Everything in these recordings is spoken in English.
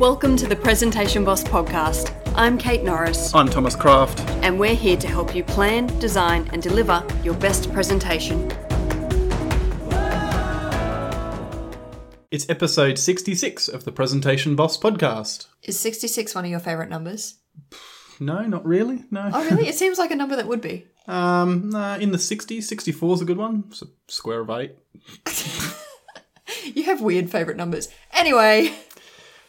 Welcome to the Presentation Boss podcast. I'm Kate Norris, I'm Thomas Krafft. and we're here to help you plan, design, and deliver your best presentation. It's episode 66 of the Presentation Boss podcast. Is 66 one of your favourite numbers? No, not really. No. Oh, really? it seems like a number that would be. Um, nah, in the 60s, 64 is a good one. It's a square of eight. You have weird favourite numbers. Anyway,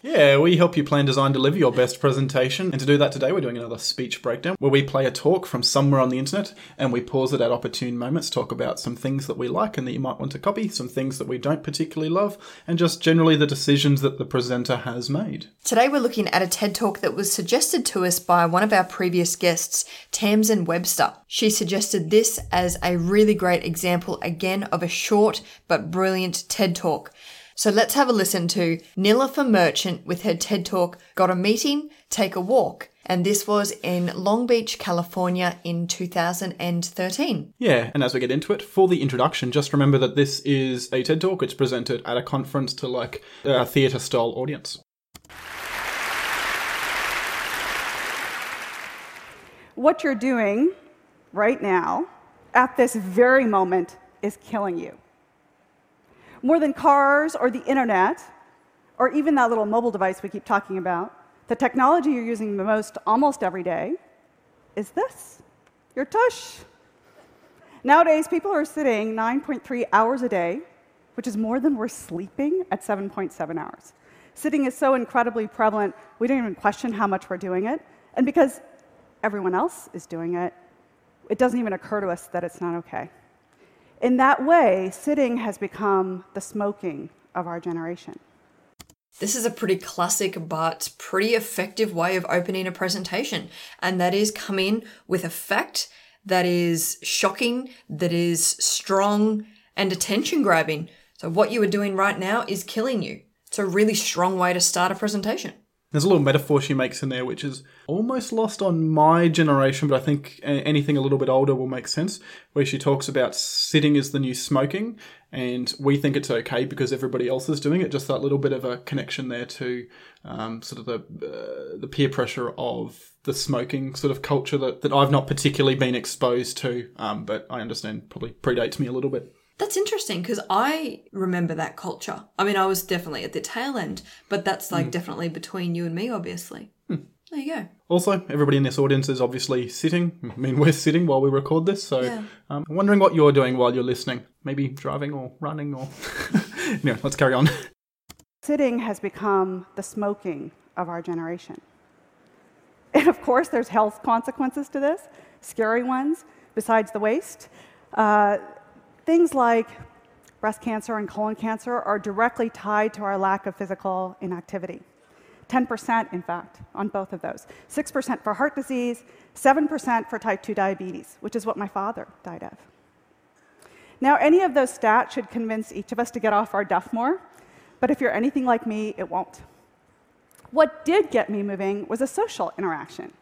Yeah, we help you plan, design, deliver your best presentation. And to do that today, we're doing another speech breakdown where we play a talk from somewhere on the internet and we pause it at opportune moments, talk about some things that we like and that you might want to copy, some things that we don't particularly love, and just generally the decisions that the presenter has made. today we're looking at a TED talk that was suggested to us by one of our previous guests, Tamsen Webster. She suggested this as a really great example again of a short but brilliant TED talk. So let's have a listen to Nilofer Merchant with her TED talk, Got a Meeting, Take a Walk. And this was in Long Beach, California in 2013. Yeah, and as we get into it, for the introduction, just remember that this is a TED Talk. It's presented at a conference to like a theatre style audience. what you're doing right now at this very moment is killing you. More than cars or the internet, or even that little mobile device we keep talking about, the technology you're using the most almost every day is this your tush. Nowadays, people are sitting 9.3 hours a day, which is more than we're sleeping at 7.7 hours. Sitting is so incredibly prevalent, we don't even question how much we're doing it. And because everyone else is doing it, it doesn't even occur to us that it's not okay. In that way, sitting has become the smoking of our generation. This is a pretty classic but pretty effective way of opening a presentation, and that is come in with a fact that is shocking, that is strong, and attention grabbing. So, what you are doing right now is killing you. It's a really strong way to start a presentation. There's a little metaphor she makes in there, which is almost lost on my generation, but I think anything a little bit older will make sense. Where she talks about sitting is the new smoking, and we think it's okay because everybody else is doing it. Just that little bit of a connection there to um, sort of the uh, the peer pressure of the smoking sort of culture that, that I've not particularly been exposed to, um, but I understand probably predates me a little bit. That's interesting because I remember that culture. I mean, I was definitely at the tail end, but that's like definitely between you and me, obviously. There you go. Also, everybody in this audience is obviously sitting. I mean, we're sitting while we record this, so Yeah. um, I'm wondering what you're doing while you're listening. Maybe driving or running or. anyway, let's carry on. Sitting has become the smoking of our generation. And of course, there's health consequences to this, scary ones, besides the waste. Uh, things like breast cancer and colon cancer are directly tied to our lack of physical inactivity. 10%, in fact, on both of those. 6% for heart disease, 7% for type 2 diabetes, which is what my father died of. Now, any of those stats should convince each of us to get off our duff more, but if you're anything like me, it won't. What did get me moving was a social interaction.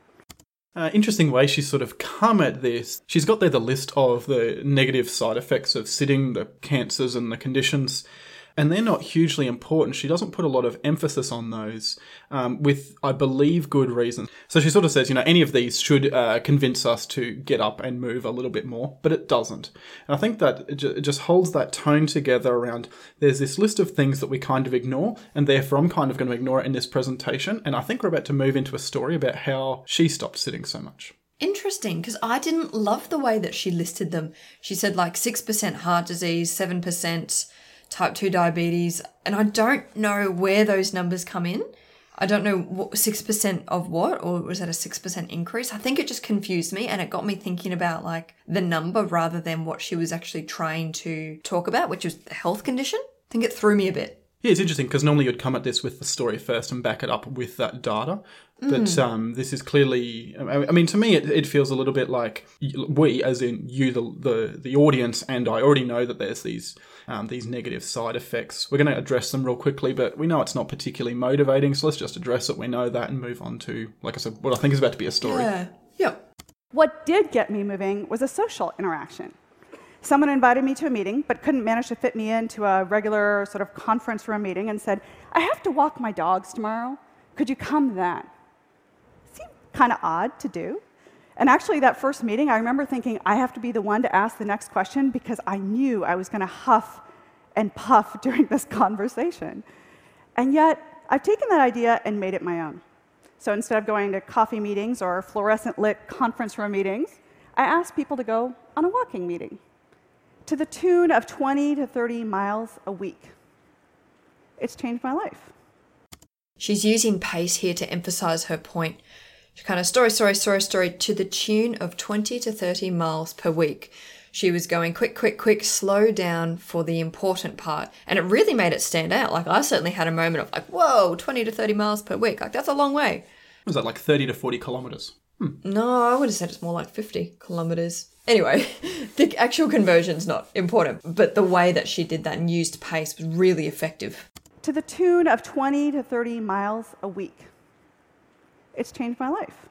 Uh, interesting way she's sort of come at this. She's got there the list of the negative side effects of sitting, the cancers and the conditions, and they're not hugely important. She doesn't put a lot of emphasis on those, um, with, I believe, good reason. So she sort of says, you know, any of these should uh, convince us to get up and move a little bit more, but it doesn't. And I think that it, it just holds that tone together around there's this list of things that we kind of ignore, and therefore I'm kind of going to ignore it in this presentation. And I think we're about to move into a story about how she stopped sitting so much. Interesting, because I didn't love the way that she listed them. She said like 6% heart disease, 7% type 2 diabetes, and I don't know where those numbers come in. I don't know what 6% of what, or was that a 6% increase? I think it just confused me and it got me thinking about like the number rather than what she was actually trying to talk about, which was the health condition. I think it threw me a bit. Yeah, it's interesting because normally you'd come at this with the story first and back it up with that data. But um, this is clearly, I I mean, to me, it, it feels a little bit like we, as in you, the, the the audience, and I already know that there's these um, these negative side effects. We're going to address them real quickly, but we know it's not particularly motivating, so let's just address it. We know that and move on to, like I said, what I think is about to be a story. Yeah. Yep. What did get me moving was a social interaction. Someone invited me to a meeting, but couldn't manage to fit me into a regular sort of conference room meeting and said, I have to walk my dogs tomorrow. Could you come then? Seemed kind of odd to do. And actually, that first meeting, I remember thinking, I have to be the one to ask the next question because I knew I was going to huff and puff during this conversation. And yet, I've taken that idea and made it my own. So instead of going to coffee meetings or fluorescent lit conference room meetings, I asked people to go on a walking meeting to the tune of 20 to 30 miles a week. It's changed my life. She's using pace here to emphasize her point. She kind of story, story, story, story to the tune of 20 to 30 miles per week. She was going quick, quick, quick, slow down for the important part. And it really made it stand out. Like, I certainly had a moment of, like, whoa, 20 to 30 miles per week. Like, that's a long way. Was that like 30 to 40 kilometres? Hmm. No, I would have said it's more like 50 kilometers. Anyway, the actual conversion's not important, but the way that she did that and used pace was really effective. To the tune of 20 to 30 miles a week. It's changed my life.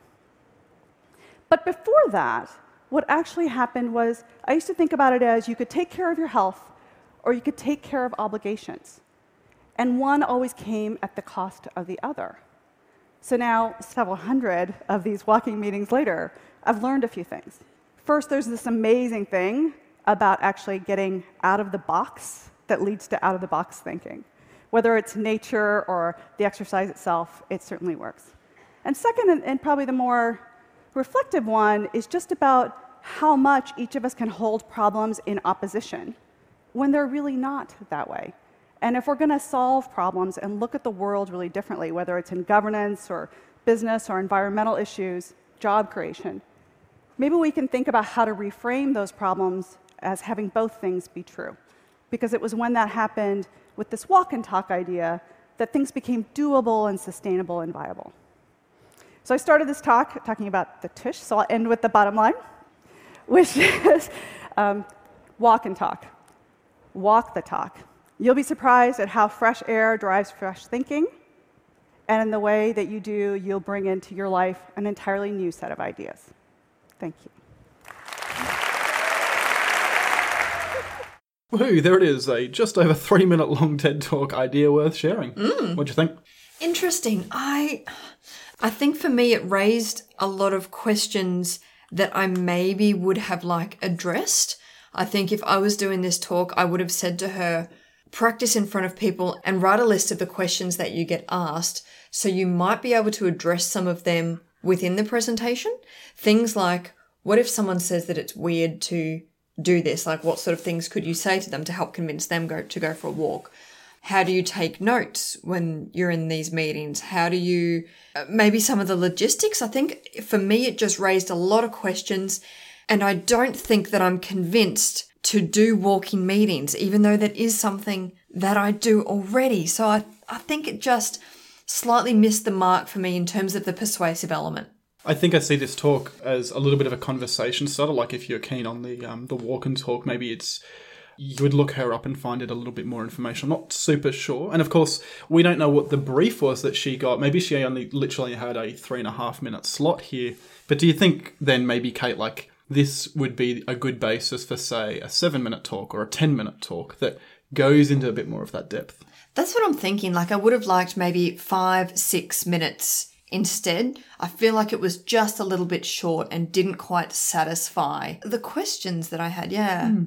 But before that, what actually happened was I used to think about it as you could take care of your health or you could take care of obligations. And one always came at the cost of the other. So now, several hundred of these walking meetings later, I've learned a few things. First, there's this amazing thing about actually getting out of the box that leads to out of the box thinking. Whether it's nature or the exercise itself, it certainly works. And second, and, probably the more reflective one, is just about how much each of us can hold problems in opposition when they're really not that way. And if we're going to solve problems and look at the world really differently, whether it's in governance or business or environmental issues, job creation, maybe we can think about how to reframe those problems as having both things be true. Because it was when that happened with this walk and talk idea that things became doable and sustainable and viable. So I started this talk talking about the tush, so I'll end with the bottom line, which is um, walk and talk. Walk the talk. You'll be surprised at how fresh air drives fresh thinking, and in the way that you do, you'll bring into your life an entirely new set of ideas. Thank you. Woohoo, there it is, a just over three minute long TED Talk idea worth sharing. Mm. What'd you think? Interesting. I I think for me it raised a lot of questions that I maybe would have like addressed. I think if I was doing this talk, I would have said to her, practice in front of people and write a list of the questions that you get asked so you might be able to address some of them within the presentation. Things like, what if someone says that it's weird to do this? Like, what sort of things could you say to them to help convince them go to go for a walk? How do you take notes when you're in these meetings? How do you, uh, maybe some of the logistics? I think for me, it just raised a lot of questions. And I don't think that I'm convinced to do walking meetings, even though that is something that I do already. So I, I think it just slightly missed the mark for me in terms of the persuasive element. I think I see this talk as a little bit of a conversation starter. Like if you're keen on the um, the walk and talk, maybe it's you would look her up and find it a little bit more information. I'm not super sure. And of course, we don't know what the brief was that she got. Maybe she only literally had a three and a half minute slot here. But do you think then maybe Kate like this would be a good basis for say a seven minute talk or a ten minute talk that goes into a bit more of that depth? That's what I'm thinking. Like, I would have liked maybe five, six minutes instead. I feel like it was just a little bit short and didn't quite satisfy the questions that I had. Yeah. Hmm.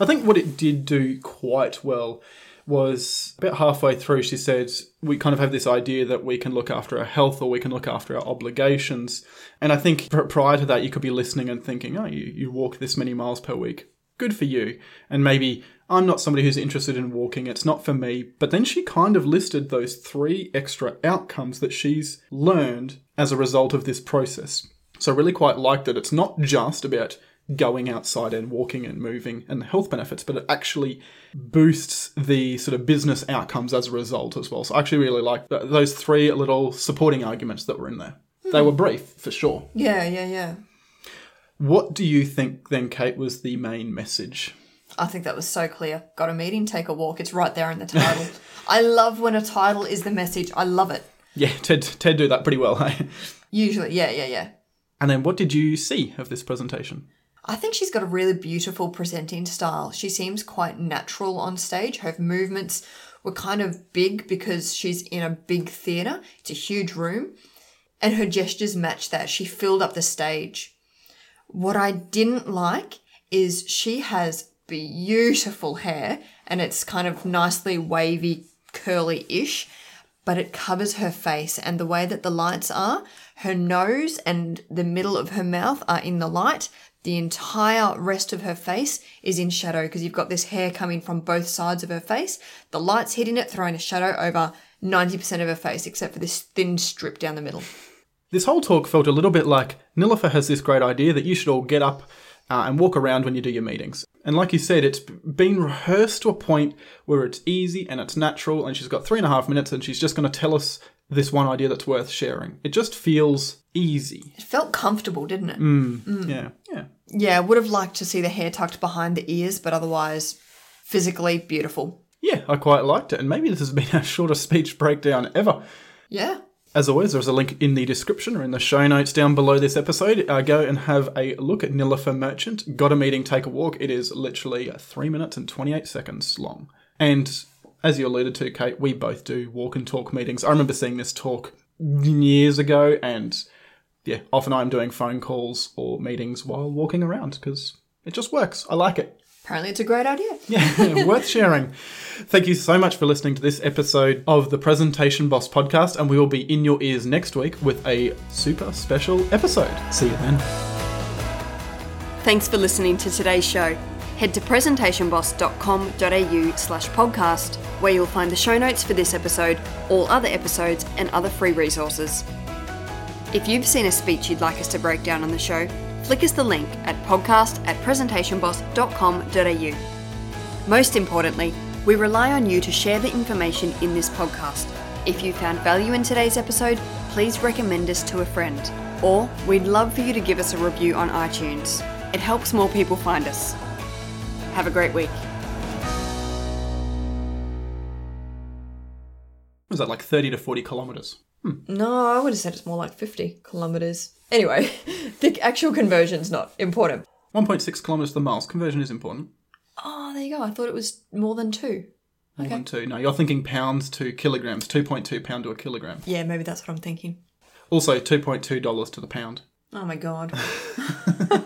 I think what it did do quite well was about halfway through, she said, we kind of have this idea that we can look after our health or we can look after our obligations. And I think prior to that, you could be listening and thinking, oh, you, you walk this many miles per week. Good for you. And maybe I'm not somebody who's interested in walking, it's not for me. But then she kind of listed those three extra outcomes that she's learned as a result of this process. So I really quite liked that it's not just about going outside and walking and moving and the health benefits, but it actually boosts the sort of business outcomes as a result as well. So I actually really like th- those three little supporting arguments that were in there. They were brief, for sure. Yeah, yeah, yeah. What do you think then, Kate, was the main message? I think that was so clear. Got a meeting, take a walk. It's right there in the title. I love when a title is the message. I love it. Yeah, Ted, Ted do that pretty well. Hey? Usually, yeah, yeah, yeah. And then what did you see of this presentation? I think she's got a really beautiful presenting style. She seems quite natural on stage. Her movements were kind of big because she's in a big theatre. It's a huge room. And her gestures match that. She filled up the stage. What I didn't like is she has beautiful hair and it's kind of nicely wavy, curly ish, but it covers her face. And the way that the lights are, her nose and the middle of her mouth are in the light. The entire rest of her face is in shadow because you've got this hair coming from both sides of her face. The light's hitting it, throwing a shadow over 90% of her face, except for this thin strip down the middle. This whole talk felt a little bit like Nilofer has this great idea that you should all get up uh, and walk around when you do your meetings. And like you said, it's been rehearsed to a point where it's easy and it's natural, and she's got three and a half minutes and she's just going to tell us this one idea that's worth sharing. It just feels easy. It felt comfortable, didn't it? Mm. Yeah, yeah. Yeah, would have liked to see the hair tucked behind the ears, but otherwise, physically beautiful. Yeah, I quite liked it, and maybe this has been our shortest speech breakdown ever. Yeah. As always, there's a link in the description or in the show notes down below this episode. Uh, go and have a look at Nilofer Merchant. Got a meeting, take a walk. It is literally 3 minutes and 28 seconds long. And as you alluded to, Kate, we both do walk and talk meetings. I remember seeing this talk years ago, and yeah, often I'm doing phone calls or meetings while walking around because it just works. I like it. Apparently, it's a great idea. Yeah, worth sharing. Thank you so much for listening to this episode of the Presentation Boss podcast, and we will be in your ears next week with a super special episode. See you then. Thanks for listening to today's show. Head to presentationboss.com.au slash podcast, where you'll find the show notes for this episode, all other episodes, and other free resources. If you've seen a speech you'd like us to break down on the show, flick us the link at podcast at presentationboss.com.au. Most importantly, we rely on you to share the information in this podcast. If you found value in today's episode, please recommend us to a friend. Or we'd love for you to give us a review on iTunes. It helps more people find us. Have a great week. Was that like 30 to 40 kilometers? Hmm. No, I would have said it's more like 50 kilometers. Anyway, the actual conversion's not important. 1.6 kilometers to the miles. Conversion is important. There you go. I thought it was more than two. More than two. No, you're thinking pounds to kilograms. 2.2 pound to a kilogram. Yeah, maybe that's what I'm thinking. Also, $2.2 to the pound. Oh my god.